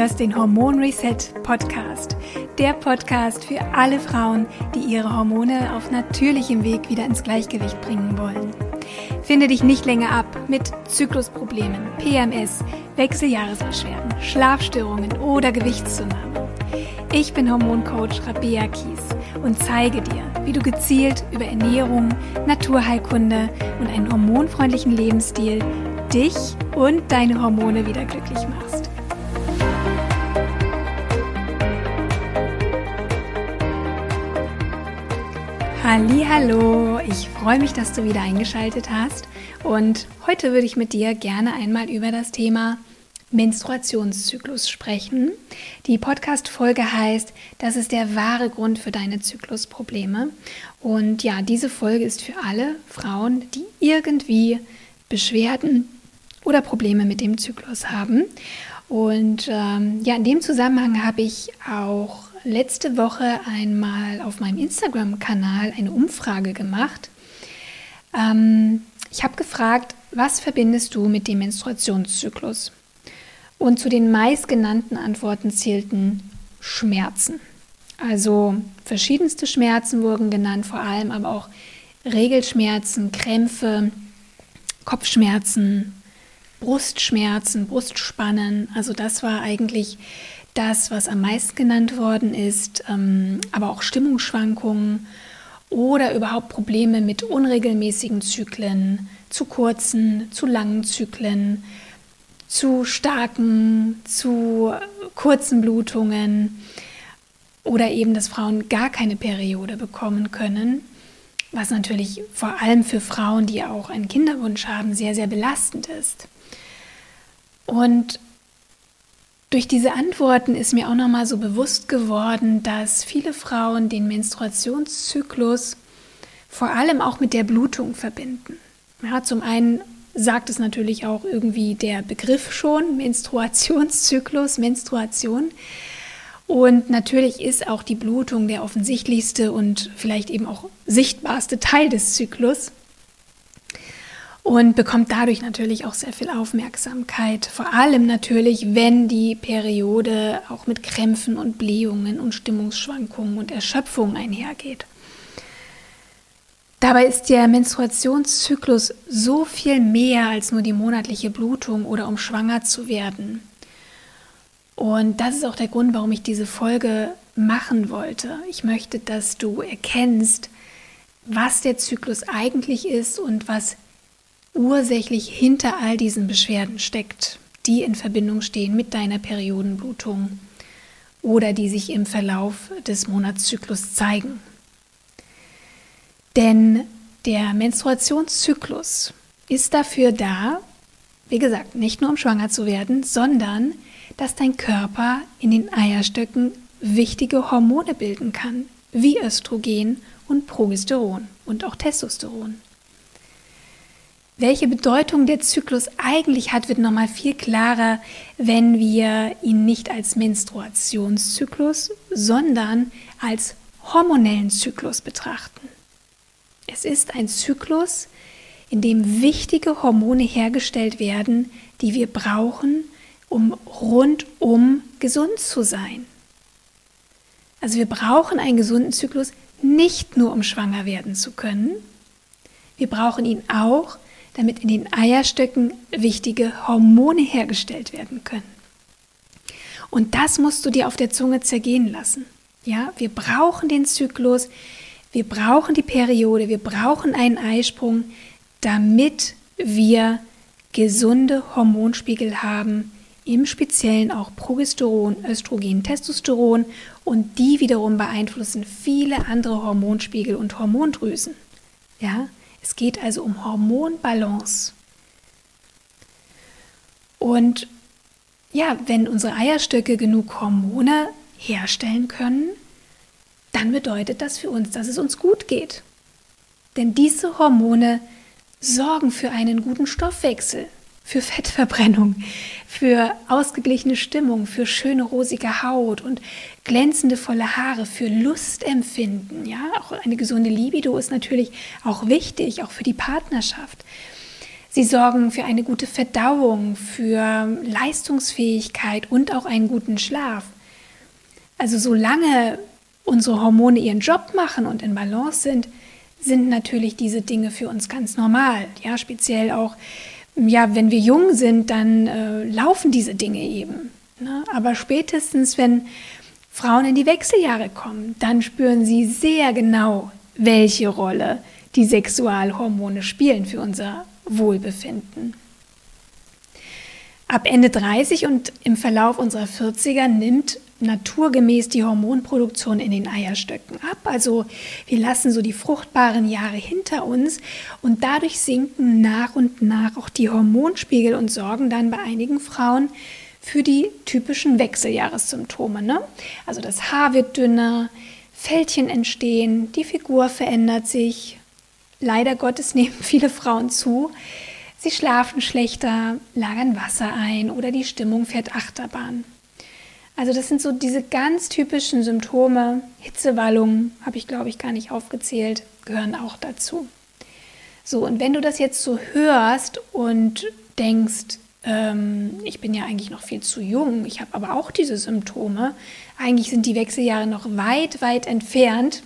hörst den Hormon Reset Podcast. Der Podcast für alle Frauen, die ihre Hormone auf natürlichem Weg wieder ins Gleichgewicht bringen wollen. Finde dich nicht länger ab mit Zyklusproblemen, PMS, Wechseljahresbeschwerden, Schlafstörungen oder Gewichtszunahme. Ich bin Hormoncoach Rabea Kies und zeige dir, wie du gezielt über Ernährung, Naturheilkunde und einen hormonfreundlichen Lebensstil dich und deine Hormone wieder glücklich machst. Hallo, ich freue mich, dass du wieder eingeschaltet hast und heute würde ich mit dir gerne einmal über das Thema Menstruationszyklus sprechen. Die Podcast Folge heißt, das ist der wahre Grund für deine Zyklusprobleme und ja, diese Folge ist für alle Frauen, die irgendwie Beschwerden oder Probleme mit dem Zyklus haben. Und ähm, ja, in dem Zusammenhang habe ich auch letzte Woche einmal auf meinem Instagram-Kanal eine Umfrage gemacht. Ähm, ich habe gefragt, was verbindest du mit dem Menstruationszyklus? Und zu den meistgenannten Antworten zählten Schmerzen. Also verschiedenste Schmerzen wurden genannt, vor allem aber auch Regelschmerzen, Krämpfe, Kopfschmerzen, Brustschmerzen, Brustspannen. Also das war eigentlich das, was am meisten genannt worden ist, ähm, aber auch Stimmungsschwankungen oder überhaupt Probleme mit unregelmäßigen Zyklen, zu kurzen, zu langen Zyklen, zu starken, zu kurzen Blutungen oder eben, dass Frauen gar keine Periode bekommen können, was natürlich vor allem für Frauen, die auch einen Kinderwunsch haben, sehr, sehr belastend ist. Und durch diese Antworten ist mir auch nochmal so bewusst geworden, dass viele Frauen den Menstruationszyklus vor allem auch mit der Blutung verbinden. Ja, zum einen sagt es natürlich auch irgendwie der Begriff schon, Menstruationszyklus, Menstruation. Und natürlich ist auch die Blutung der offensichtlichste und vielleicht eben auch sichtbarste Teil des Zyklus und bekommt dadurch natürlich auch sehr viel Aufmerksamkeit. Vor allem natürlich, wenn die Periode auch mit Krämpfen und Blähungen und Stimmungsschwankungen und Erschöpfung einhergeht. Dabei ist der Menstruationszyklus so viel mehr als nur die monatliche Blutung oder um schwanger zu werden. Und das ist auch der Grund, warum ich diese Folge machen wollte. Ich möchte, dass du erkennst, was der Zyklus eigentlich ist und was ursächlich hinter all diesen Beschwerden steckt, die in Verbindung stehen mit deiner Periodenblutung oder die sich im Verlauf des Monatszyklus zeigen. Denn der Menstruationszyklus ist dafür da, wie gesagt, nicht nur um schwanger zu werden, sondern dass dein Körper in den Eierstöcken wichtige Hormone bilden kann, wie Östrogen und Progesteron und auch Testosteron. Welche Bedeutung der Zyklus eigentlich hat, wird nochmal viel klarer, wenn wir ihn nicht als Menstruationszyklus, sondern als hormonellen Zyklus betrachten. Es ist ein Zyklus, in dem wichtige Hormone hergestellt werden, die wir brauchen, um rundum gesund zu sein. Also wir brauchen einen gesunden Zyklus nicht nur, um schwanger werden zu können. Wir brauchen ihn auch, damit in den Eierstöcken wichtige Hormone hergestellt werden können. Und das musst du dir auf der Zunge zergehen lassen. Ja, wir brauchen den Zyklus, wir brauchen die Periode, wir brauchen einen Eisprung, damit wir gesunde Hormonspiegel haben, im Speziellen auch Progesteron, Östrogen, Testosteron und die wiederum beeinflussen viele andere Hormonspiegel und Hormondrüsen. Ja, es geht also um Hormonbalance. Und ja, wenn unsere Eierstöcke genug Hormone herstellen können, dann bedeutet das für uns, dass es uns gut geht. Denn diese Hormone sorgen für einen guten Stoffwechsel, für Fettverbrennung, für ausgeglichene Stimmung, für schöne rosige Haut und glänzende volle Haare, für Lustempfinden. Ja, auch eine gesunde Libido ist natürlich auch wichtig, auch für die Partnerschaft. Sie sorgen für eine gute Verdauung, für Leistungsfähigkeit und auch einen guten Schlaf. Also solange unsere Hormone ihren Job machen und in Balance sind, sind natürlich diese Dinge für uns ganz normal. Ja, speziell auch, ja, wenn wir jung sind, dann äh, laufen diese Dinge eben. Ne? Aber spätestens, wenn Frauen in die Wechseljahre kommen, dann spüren sie sehr genau, welche Rolle die Sexualhormone spielen für unser Wohlbefinden. Ab Ende 30 und im Verlauf unserer 40er nimmt naturgemäß die Hormonproduktion in den Eierstöcken ab. Also wir lassen so die fruchtbaren Jahre hinter uns und dadurch sinken nach und nach auch die Hormonspiegel und sorgen dann bei einigen Frauen für die typischen Wechseljahressymptome. Ne? Also das Haar wird dünner, Fältchen entstehen, die Figur verändert sich. Leider Gottes nehmen viele Frauen zu. Sie schlafen schlechter, lagern Wasser ein oder die Stimmung fährt Achterbahn. Also das sind so diese ganz typischen Symptome. Hitzewallungen habe ich, glaube ich, gar nicht aufgezählt, gehören auch dazu. So, und wenn du das jetzt so hörst und denkst, ähm, ich bin ja eigentlich noch viel zu jung, ich habe aber auch diese Symptome, eigentlich sind die Wechseljahre noch weit, weit entfernt,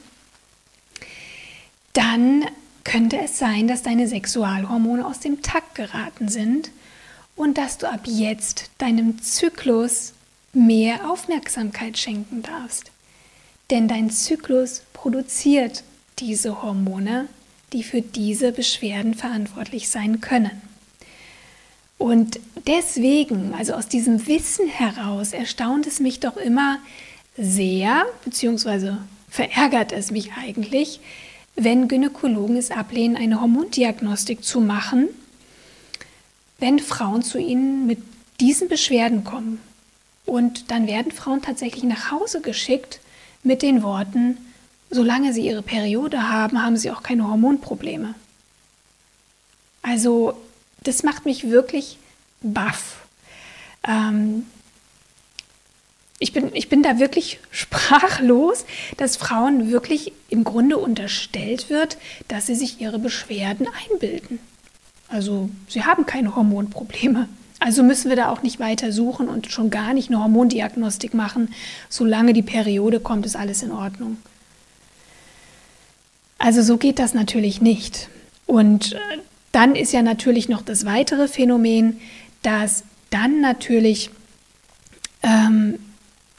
dann könnte es sein, dass deine Sexualhormone aus dem Takt geraten sind und dass du ab jetzt deinem Zyklus mehr Aufmerksamkeit schenken darfst. Denn dein Zyklus produziert diese Hormone, die für diese Beschwerden verantwortlich sein können. Und deswegen, also aus diesem Wissen heraus, erstaunt es mich doch immer sehr, beziehungsweise verärgert es mich eigentlich, wenn Gynäkologen es ablehnen, eine Hormondiagnostik zu machen, wenn Frauen zu ihnen mit diesen Beschwerden kommen. Und dann werden Frauen tatsächlich nach Hause geschickt mit den Worten, solange sie ihre Periode haben, haben sie auch keine Hormonprobleme. Also das macht mich wirklich baff. Ähm, ich, bin, ich bin da wirklich sprachlos, dass Frauen wirklich im Grunde unterstellt wird, dass sie sich ihre Beschwerden einbilden. Also sie haben keine Hormonprobleme. Also müssen wir da auch nicht weiter suchen und schon gar nicht eine Hormondiagnostik machen. Solange die Periode kommt, ist alles in Ordnung. Also so geht das natürlich nicht. Und äh, dann ist ja natürlich noch das weitere Phänomen, dass dann natürlich ähm,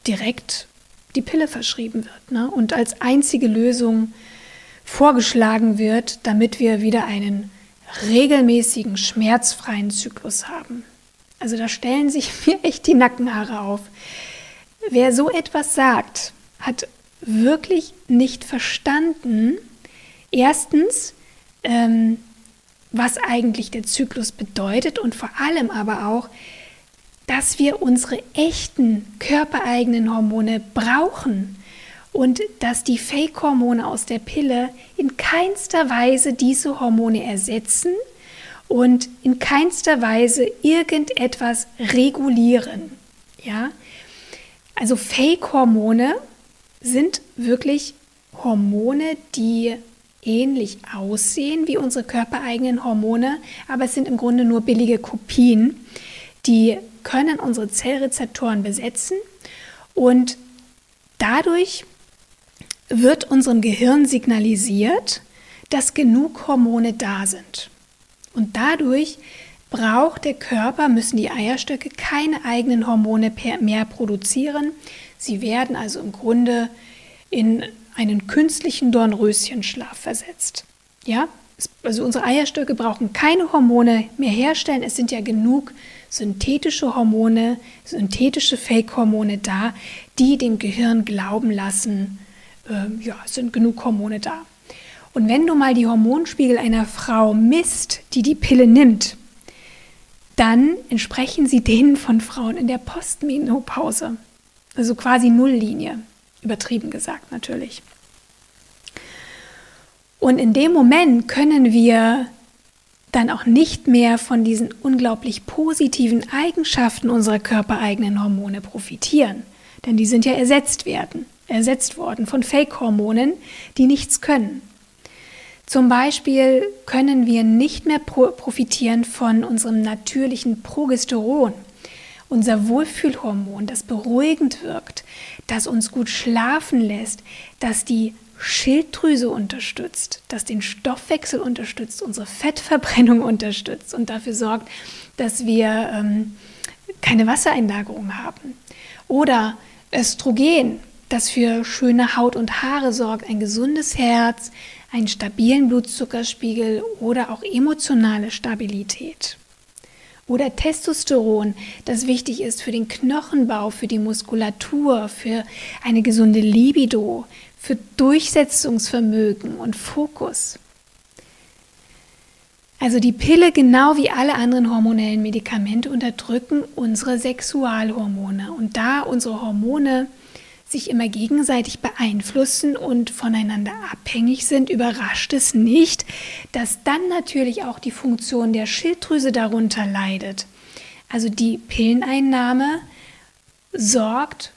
direkt die Pille verschrieben wird ne? und als einzige Lösung vorgeschlagen wird, damit wir wieder einen regelmäßigen, schmerzfreien Zyklus haben. Also da stellen sich mir echt die Nackenhaare auf. Wer so etwas sagt, hat wirklich nicht verstanden, erstens, ähm, was eigentlich der Zyklus bedeutet und vor allem aber auch, dass wir unsere echten körpereigenen Hormone brauchen und dass die Fake-Hormone aus der Pille in keinster Weise diese Hormone ersetzen und in keinster Weise irgendetwas regulieren. Ja? Also Fake-Hormone sind wirklich Hormone, die ähnlich aussehen wie unsere körpereigenen Hormone, aber es sind im Grunde nur billige Kopien, die können unsere Zellrezeptoren besetzen und dadurch wird unserem Gehirn signalisiert, dass genug Hormone da sind. Und dadurch braucht der Körper, müssen die Eierstöcke keine eigenen Hormone mehr produzieren. Sie werden also im Grunde in einen künstlichen Dornröschenschlaf versetzt. Ja, also unsere Eierstöcke brauchen keine Hormone mehr herstellen. Es sind ja genug synthetische Hormone, synthetische Fake-Hormone da, die dem Gehirn glauben lassen, äh, ja, es sind genug Hormone da. Und wenn du mal die Hormonspiegel einer Frau misst, die die Pille nimmt, dann entsprechen sie denen von Frauen in der Postmenopause. Also quasi Nulllinie, übertrieben gesagt natürlich. Und in dem Moment können wir dann auch nicht mehr von diesen unglaublich positiven Eigenschaften unserer körpereigenen Hormone profitieren. Denn die sind ja ersetzt werden, ersetzt worden von Fake-Hormonen, die nichts können. Zum Beispiel können wir nicht mehr profitieren von unserem natürlichen Progesteron, unser Wohlfühlhormon, das beruhigend wirkt, das uns gut schlafen lässt, das die Schilddrüse unterstützt, das den Stoffwechsel unterstützt, unsere Fettverbrennung unterstützt und dafür sorgt, dass wir ähm, keine Wassereinlagerung haben. Oder Östrogen, das für schöne Haut und Haare sorgt, ein gesundes Herz, einen stabilen Blutzuckerspiegel oder auch emotionale Stabilität. Oder Testosteron, das wichtig ist für den Knochenbau, für die Muskulatur, für eine gesunde Libido, für Durchsetzungsvermögen und Fokus. Also die Pille, genau wie alle anderen hormonellen Medikamente, unterdrücken unsere Sexualhormone. Und da unsere Hormone sich immer gegenseitig beeinflussen und voneinander abhängig sind, überrascht es nicht, dass dann natürlich auch die Funktion der Schilddrüse darunter leidet. Also die Pilleneinnahme sorgt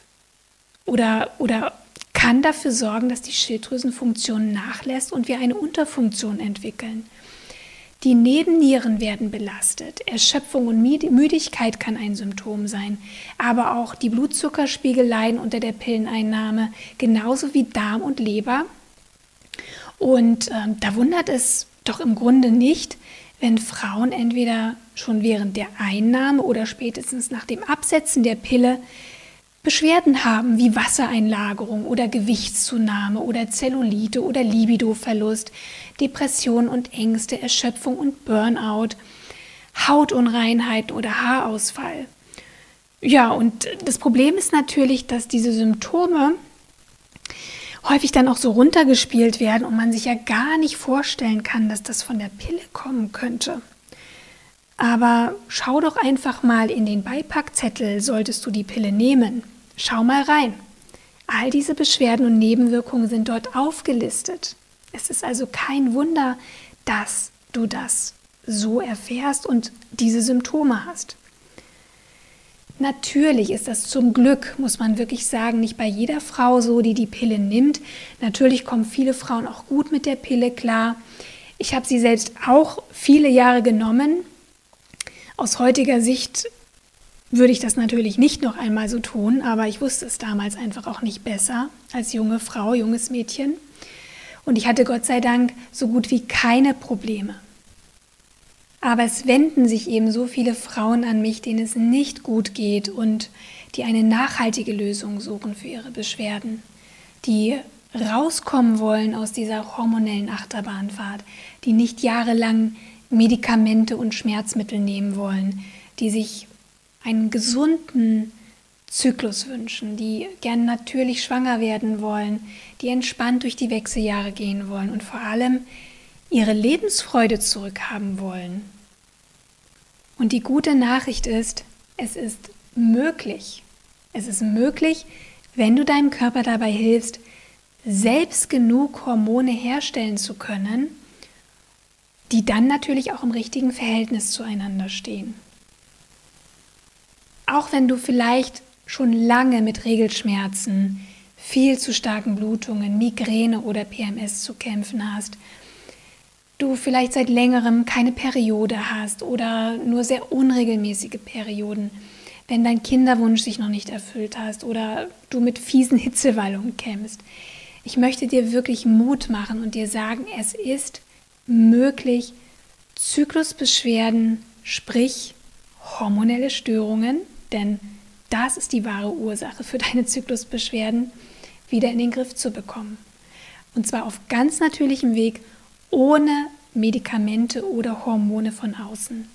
oder, oder kann dafür sorgen, dass die Schilddrüsenfunktion nachlässt und wir eine Unterfunktion entwickeln. Die Nebennieren werden belastet. Erschöpfung und Müdigkeit kann ein Symptom sein. Aber auch die Blutzuckerspiegel leiden unter der Pilleneinnahme, genauso wie Darm und Leber. Und äh, da wundert es doch im Grunde nicht, wenn Frauen entweder schon während der Einnahme oder spätestens nach dem Absetzen der Pille Beschwerden haben wie Wassereinlagerung oder Gewichtszunahme oder Zellulite oder Libidoverlust, Depression und Ängste, Erschöpfung und Burnout, Hautunreinheiten oder Haarausfall. Ja, und das Problem ist natürlich, dass diese Symptome häufig dann auch so runtergespielt werden und man sich ja gar nicht vorstellen kann, dass das von der Pille kommen könnte. Aber schau doch einfach mal in den Beipackzettel, solltest du die Pille nehmen. Schau mal rein. All diese Beschwerden und Nebenwirkungen sind dort aufgelistet. Es ist also kein Wunder, dass du das so erfährst und diese Symptome hast. Natürlich ist das zum Glück, muss man wirklich sagen, nicht bei jeder Frau so, die die Pille nimmt. Natürlich kommen viele Frauen auch gut mit der Pille klar. Ich habe sie selbst auch viele Jahre genommen. Aus heutiger Sicht würde ich das natürlich nicht noch einmal so tun, aber ich wusste es damals einfach auch nicht besser als junge Frau, junges Mädchen. Und ich hatte Gott sei Dank so gut wie keine Probleme. Aber es wenden sich eben so viele Frauen an mich, denen es nicht gut geht und die eine nachhaltige Lösung suchen für ihre Beschwerden, die rauskommen wollen aus dieser hormonellen Achterbahnfahrt, die nicht jahrelang Medikamente und Schmerzmittel nehmen wollen, die sich einen gesunden Zyklus wünschen, die gern natürlich schwanger werden wollen, die entspannt durch die Wechseljahre gehen wollen und vor allem ihre Lebensfreude zurückhaben wollen. Und die gute Nachricht ist, es ist möglich. Es ist möglich, wenn du deinem Körper dabei hilfst, selbst genug Hormone herstellen zu können, die dann natürlich auch im richtigen Verhältnis zueinander stehen. Auch wenn du vielleicht schon lange mit Regelschmerzen, viel zu starken Blutungen, Migräne oder PMS zu kämpfen hast, du vielleicht seit längerem keine Periode hast oder nur sehr unregelmäßige Perioden, wenn dein Kinderwunsch sich noch nicht erfüllt hast oder du mit fiesen Hitzewallungen kämpfst. Ich möchte dir wirklich Mut machen und dir sagen, es ist möglich, Zyklusbeschwerden, sprich hormonelle Störungen, denn das ist die wahre Ursache für deine Zyklusbeschwerden, wieder in den Griff zu bekommen. Und zwar auf ganz natürlichem Weg, ohne Medikamente oder Hormone von außen.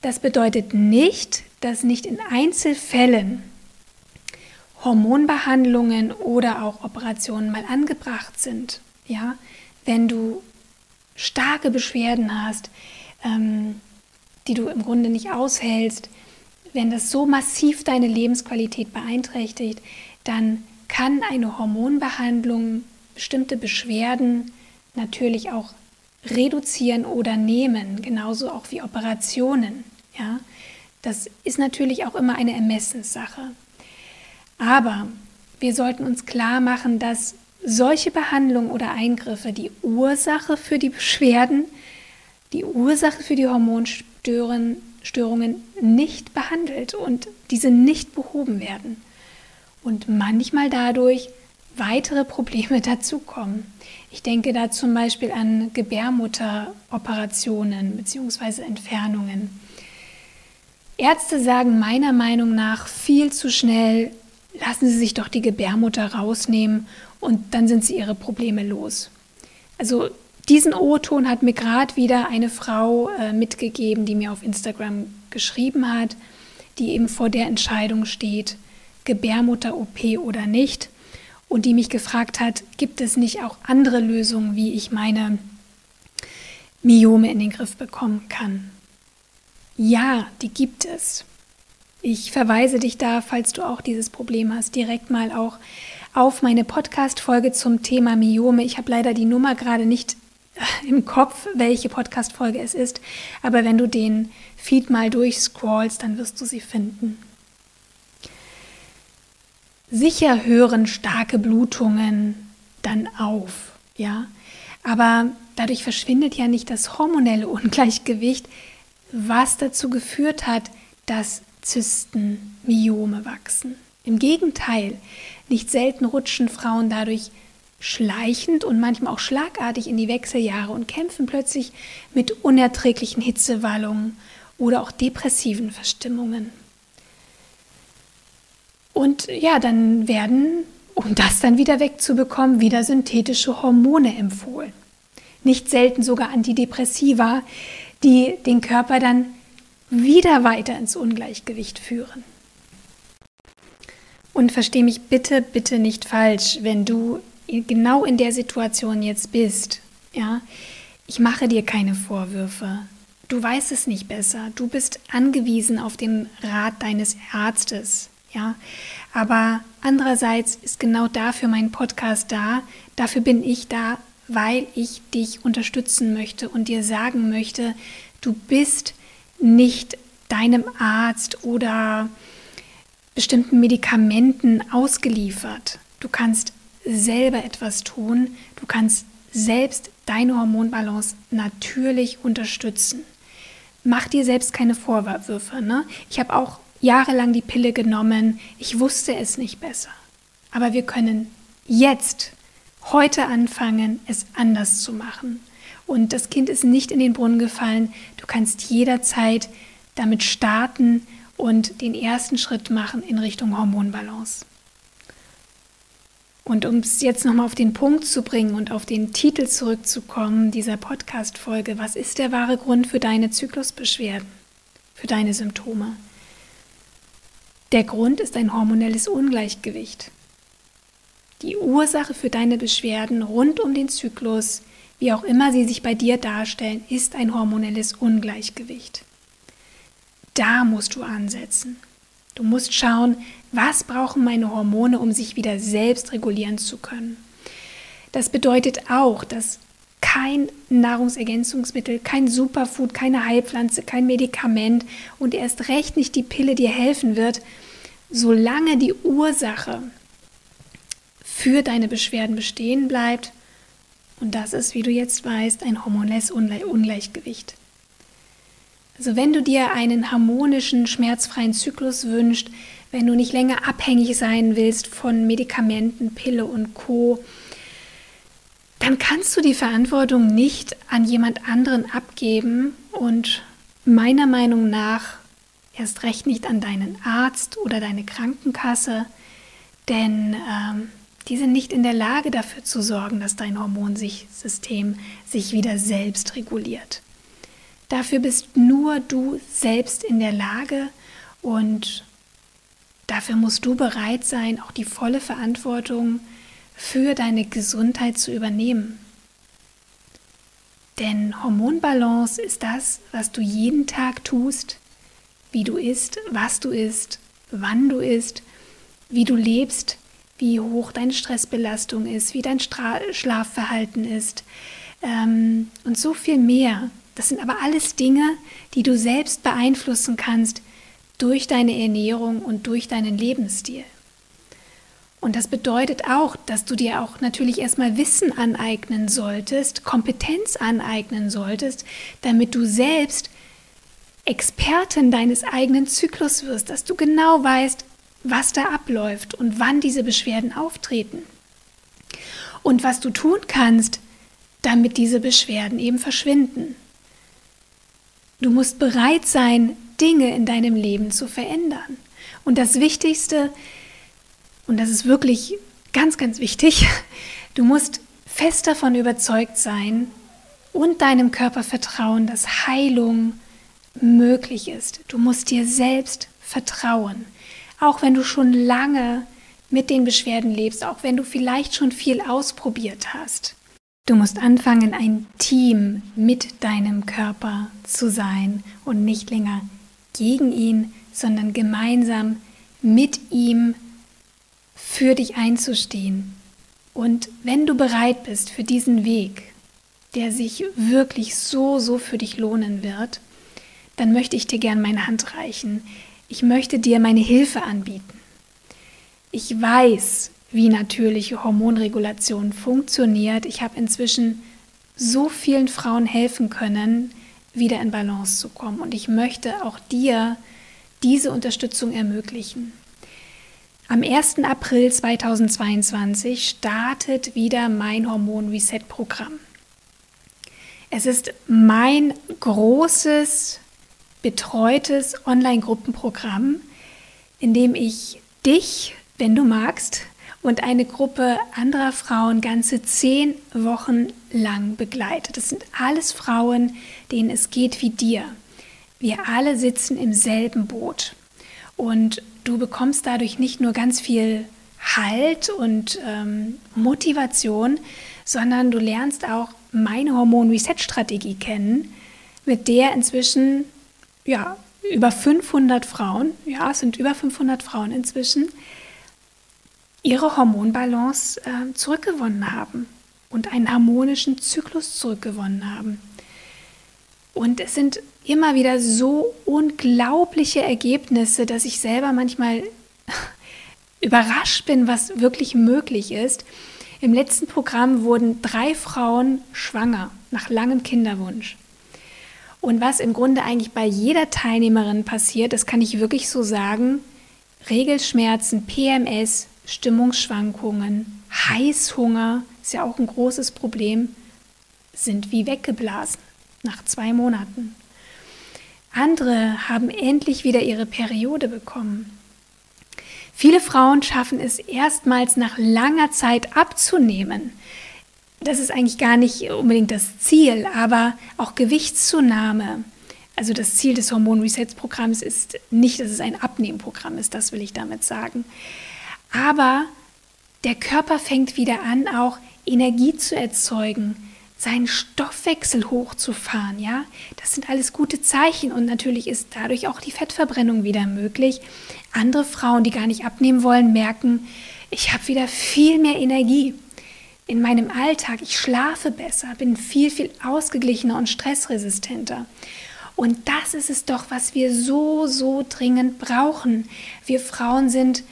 Das bedeutet nicht, dass nicht in Einzelfällen Hormonbehandlungen oder auch Operationen mal angebracht sind. Ja, wenn du starke Beschwerden hast, ähm, die du im Grunde nicht aushältst, wenn das so massiv deine Lebensqualität beeinträchtigt, dann kann eine Hormonbehandlung bestimmte Beschwerden natürlich auch reduzieren oder nehmen, genauso auch wie Operationen. Ja? Das ist natürlich auch immer eine Ermessenssache. Aber wir sollten uns klar machen, dass solche Behandlungen oder Eingriffe die Ursache für die Beschwerden, die Ursache für die Hormonstörungen nicht behandelt und diese nicht behoben werden. Und manchmal dadurch weitere Probleme dazukommen. Ich denke da zum Beispiel an Gebärmutteroperationen bzw. Entfernungen. Ärzte sagen meiner Meinung nach viel zu schnell, lassen Sie sich doch die Gebärmutter rausnehmen und dann sind Sie Ihre Probleme los. Also diesen O-Ton hat mir gerade wieder eine Frau äh, mitgegeben, die mir auf Instagram geschrieben hat, die eben vor der Entscheidung steht, Gebärmutter-OP oder nicht und die mich gefragt hat, gibt es nicht auch andere Lösungen, wie ich meine Myome in den Griff bekommen kann? Ja, die gibt es. Ich verweise dich da, falls du auch dieses Problem hast, direkt mal auch auf meine Podcast-Folge zum Thema Myome. Ich habe leider die Nummer gerade nicht äh, im Kopf, welche Podcast-Folge es ist, aber wenn du den Feed mal durchscrollst, dann wirst du sie finden. Sicher hören starke Blutungen dann auf, ja, aber dadurch verschwindet ja nicht das hormonelle Ungleichgewicht, was dazu geführt hat, dass Zysten, Myome wachsen. Im Gegenteil, nicht selten rutschen Frauen dadurch schleichend und manchmal auch schlagartig in die Wechseljahre und kämpfen plötzlich mit unerträglichen Hitzewallungen oder auch depressiven Verstimmungen. Und ja, dann werden, um das dann wieder wegzubekommen, wieder synthetische Hormone empfohlen. Nicht selten sogar Antidepressiva, die den Körper dann wieder weiter ins Ungleichgewicht führen. Und verstehe mich bitte, bitte nicht falsch, wenn du genau in der Situation jetzt bist. Ja, ich mache dir keine Vorwürfe. Du weißt es nicht besser. Du bist angewiesen auf den Rat deines Arztes. Ja, aber andererseits ist genau dafür mein Podcast da. Dafür bin ich da, weil ich dich unterstützen möchte und dir sagen möchte, du bist nicht deinem Arzt oder bestimmten Medikamenten ausgeliefert. Du kannst selber etwas tun. Du kannst selbst deine Hormonbalance natürlich unterstützen. Mach dir selbst keine Vorwürfe. Ne? Ich habe auch jahrelang die Pille genommen. Ich wusste es nicht besser. Aber wir können jetzt, heute anfangen, es anders zu machen. Und das Kind ist nicht in den Brunnen gefallen. Du kannst jederzeit damit starten und den ersten Schritt machen in Richtung Hormonbalance. Und um es jetzt nochmal auf den Punkt zu bringen und auf den Titel zurückzukommen dieser Podcast-Folge, was ist der wahre Grund für deine Zyklusbeschwerden, für deine Symptome? Der Grund ist ein hormonelles Ungleichgewicht. Die Ursache für deine Beschwerden rund um den Zyklus, wie auch immer sie sich bei dir darstellen, ist ein hormonelles Ungleichgewicht. Da musst du ansetzen. Du musst schauen, was brauchen meine Hormone, um sich wieder selbst regulieren zu können. Das bedeutet auch, dass kein Nahrungsergänzungsmittel, kein Superfood, keine Heilpflanze, kein Medikament und erst recht nicht die Pille dir helfen wird, solange die Ursache für deine Beschwerden bestehen bleibt. Und das ist, wie du jetzt weißt, ein hormonelles Ungleichgewicht. Also wenn du dir einen harmonischen, schmerzfreien Zyklus wünschst, wenn du nicht länger abhängig sein willst von Medikamenten, Pille und Co, dann kannst du die Verantwortung nicht an jemand anderen abgeben und meiner Meinung nach erst recht nicht an deinen Arzt oder deine Krankenkasse, denn ähm, die sind nicht in der Lage dafür zu sorgen, dass dein Hormonsystem sich wieder selbst reguliert. Dafür bist nur du selbst in der Lage und dafür musst du bereit sein, auch die volle Verantwortung für deine Gesundheit zu übernehmen. Denn Hormonbalance ist das, was du jeden Tag tust, wie du isst, was du isst, wann du isst, wie du lebst, wie hoch deine Stressbelastung ist, wie dein Stra Schlafverhalten ist ähm, und so viel mehr. Das sind aber alles Dinge, die du selbst beeinflussen kannst durch deine Ernährung und durch deinen Lebensstil. Und das bedeutet auch, dass du dir auch natürlich erstmal Wissen aneignen solltest, Kompetenz aneignen solltest, damit du selbst Expertin deines eigenen Zyklus wirst, dass du genau weißt, was da abläuft und wann diese Beschwerden auftreten. Und was du tun kannst, damit diese Beschwerden eben verschwinden. Du musst bereit sein, Dinge in deinem Leben zu verändern. Und das Wichtigste und das ist wirklich ganz, ganz wichtig, du musst fest davon überzeugt sein und deinem Körper vertrauen, dass Heilung möglich ist. Du musst dir selbst vertrauen, auch wenn du schon lange mit den Beschwerden lebst, auch wenn du vielleicht schon viel ausprobiert hast. Du musst anfangen, ein Team mit deinem Körper zu sein und nicht länger gegen ihn, sondern gemeinsam mit ihm für dich einzustehen. Und wenn du bereit bist für diesen Weg, der sich wirklich so, so für dich lohnen wird, dann möchte ich dir gern meine Hand reichen. Ich möchte dir meine Hilfe anbieten. Ich weiß, wie natürliche Hormonregulation funktioniert. Ich habe inzwischen so vielen Frauen helfen können, wieder in Balance zu kommen. Und ich möchte auch dir diese Unterstützung ermöglichen. Am 1. April 2022 startet wieder mein Hormon-Reset-Programm. Es ist mein großes, betreutes Online-Gruppenprogramm, in dem ich dich, wenn du magst, und eine Gruppe anderer Frauen ganze zehn Wochen lang begleite. Das sind alles Frauen, denen es geht wie dir. Wir alle sitzen im selben Boot. Und du bekommst dadurch nicht nur ganz viel Halt und ähm, Motivation, sondern du lernst auch meine Hormon-Reset-Strategie kennen, mit der inzwischen ja, über 500 Frauen, ja, es sind über 500 Frauen inzwischen, ihre Hormonbalance äh, zurückgewonnen haben und einen harmonischen Zyklus zurückgewonnen haben. Und es sind immer wieder so unglaubliche Ergebnisse, dass ich selber manchmal überrascht bin, was wirklich möglich ist. Im letzten Programm wurden drei Frauen schwanger nach langem Kinderwunsch. Und was im Grunde eigentlich bei jeder Teilnehmerin passiert, das kann ich wirklich so sagen, Regelschmerzen, PMS, Stimmungsschwankungen, Heißhunger, ist ja auch ein großes Problem, sind wie weggeblasen nach zwei Monaten. Andere haben endlich wieder ihre Periode bekommen. Viele Frauen schaffen es erstmals nach langer Zeit abzunehmen. Das ist eigentlich gar nicht unbedingt das Ziel, aber auch Gewichtszunahme. Also das Ziel des Hormon-Resets-Programms ist nicht, dass es ein Abnehmprogramm ist, das will ich damit sagen. Aber der Körper fängt wieder an, auch Energie zu erzeugen, seinen Stoffwechsel hochzufahren, ja? Das sind alles gute Zeichen und natürlich ist dadurch auch die Fettverbrennung wieder möglich. Andere Frauen, die gar nicht abnehmen wollen, merken, ich habe wieder viel mehr Energie in meinem Alltag. Ich schlafe besser, bin viel, viel ausgeglichener und stressresistenter. Und das ist es doch, was wir so, so dringend brauchen. Wir Frauen sind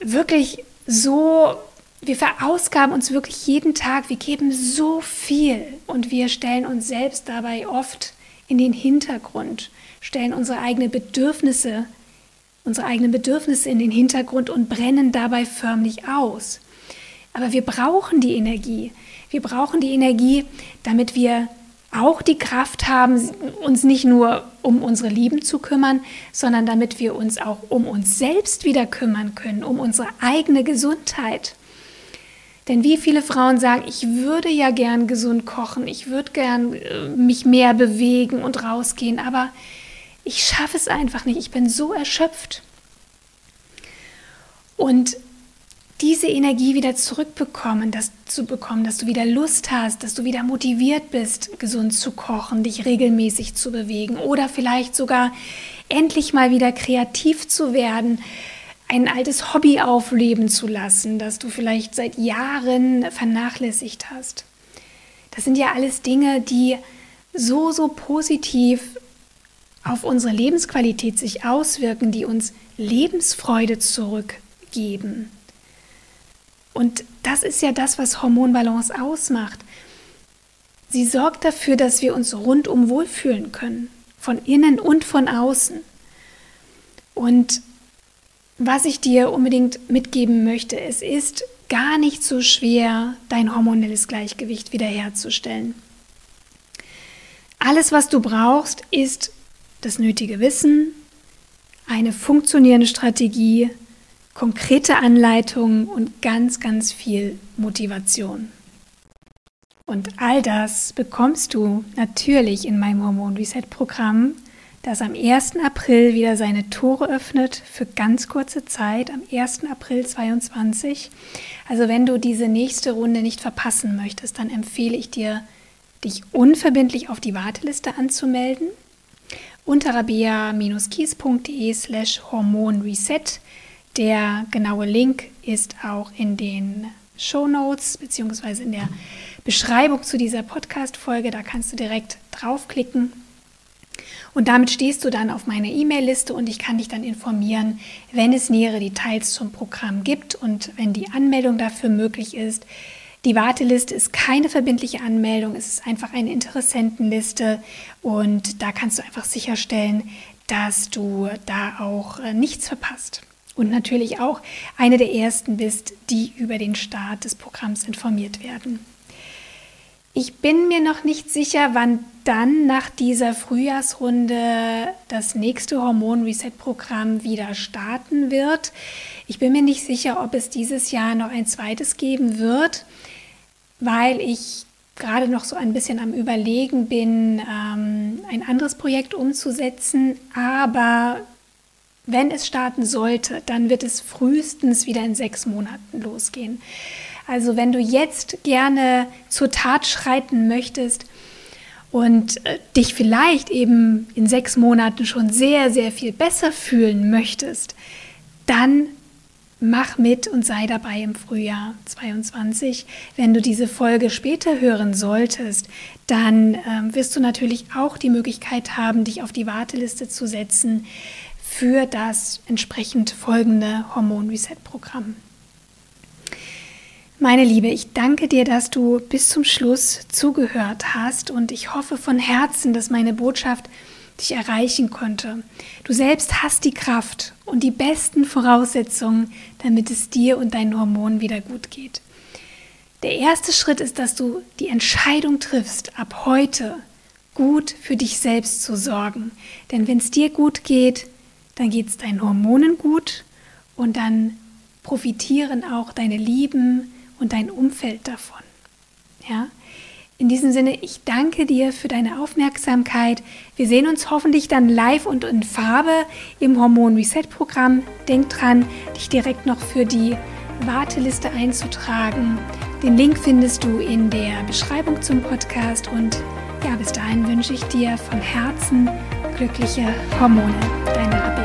wirklich so wir verausgaben uns wirklich jeden Tag, wir geben so viel und wir stellen uns selbst dabei oft in den Hintergrund, stellen unsere eigenen Bedürfnisse, unsere eigenen Bedürfnisse in den Hintergrund und brennen dabei förmlich aus. Aber wir brauchen die Energie. Wir brauchen die Energie, damit wir auch die Kraft haben, uns nicht nur um unsere Lieben zu kümmern, sondern damit wir uns auch um uns selbst wieder kümmern können, um unsere eigene Gesundheit. Denn wie viele Frauen sagen, ich würde ja gern gesund kochen, ich würde gern äh, mich mehr bewegen und rausgehen, aber ich schaffe es einfach nicht, ich bin so erschöpft. Und diese Energie wieder zurückbekommen, das zu bekommen, dass du wieder Lust hast, dass du wieder motiviert bist, gesund zu kochen, dich regelmäßig zu bewegen oder vielleicht sogar endlich mal wieder kreativ zu werden, ein altes Hobby aufleben zu lassen, das du vielleicht seit Jahren vernachlässigt hast. Das sind ja alles Dinge, die so, so positiv auf unsere Lebensqualität sich auswirken, die uns Lebensfreude zurückgeben geben. Und das ist ja das, was Hormonbalance ausmacht. Sie sorgt dafür, dass wir uns rundum wohlfühlen können, von innen und von außen. Und was ich dir unbedingt mitgeben möchte, es ist gar nicht so schwer, dein hormonelles Gleichgewicht wiederherzustellen. Alles, was du brauchst, ist das nötige Wissen, eine funktionierende Strategie, konkrete Anleitungen und ganz, ganz viel Motivation. Und all das bekommst du natürlich in meinem Hormon Reset Programm, das am 1. April wieder seine Tore öffnet für ganz kurze Zeit, am 1. April 22. Also wenn du diese nächste Runde nicht verpassen möchtest, dann empfehle ich dir, dich unverbindlich auf die Warteliste anzumelden unter rabea-kies.de slash hormonreset. Der genaue Link ist auch in den Show Notes beziehungsweise in der Beschreibung zu dieser Podcast-Folge. Da kannst du direkt draufklicken. Und damit stehst du dann auf meiner E-Mail-Liste und ich kann dich dann informieren, wenn es nähere Details zum Programm gibt und wenn die Anmeldung dafür möglich ist. Die Warteliste ist keine verbindliche Anmeldung, es ist einfach eine Interessentenliste und da kannst du einfach sicherstellen, dass du da auch äh, nichts verpasst. Und natürlich auch eine der ersten bist, die über den Start des Programms informiert werden. Ich bin mir noch nicht sicher, wann dann nach dieser Frühjahrsrunde das nächste Hormon-Reset-Programm wieder starten wird. Ich bin mir nicht sicher, ob es dieses Jahr noch ein zweites geben wird weil ich gerade noch so ein bisschen am Überlegen bin, ähm, ein anderes Projekt umzusetzen. Aber wenn es starten sollte, dann wird es frühestens wieder in sechs Monaten losgehen. Also wenn du jetzt gerne zur Tat schreiten möchtest und äh, dich vielleicht eben in sechs Monaten schon sehr, sehr viel besser fühlen möchtest, dann Mach mit und sei dabei im Frühjahr 22. Wenn du diese Folge später hören solltest, dann ähm, wirst du natürlich auch die Möglichkeit haben, dich auf die Warteliste zu setzen für das entsprechend folgende Hormon-Reset-Programm. Meine Liebe, ich danke dir, dass du bis zum Schluss zugehört hast und ich hoffe von Herzen, dass meine Botschaft dich erreichen konnte. Du selbst hast die Kraft und die besten Voraussetzungen, damit es dir und deinen Hormonen wieder gut geht. Der erste Schritt ist, dass du die Entscheidung triffst, ab heute gut für dich selbst zu sorgen. Denn wenn es dir gut geht, dann geht es deinen Hormonen gut und dann profitieren auch deine Lieben und dein Umfeld davon. Ja? In diesem Sinne, ich danke dir für deine Aufmerksamkeit. Wir sehen uns hoffentlich dann live und in Farbe im Hormon Reset Programm. Denk dran, dich direkt noch für die Warteliste einzutragen. Den Link findest du in der Beschreibung zum Podcast und ja, bis dahin wünsche ich dir von Herzen glückliche Hormone. Deine Rebecca.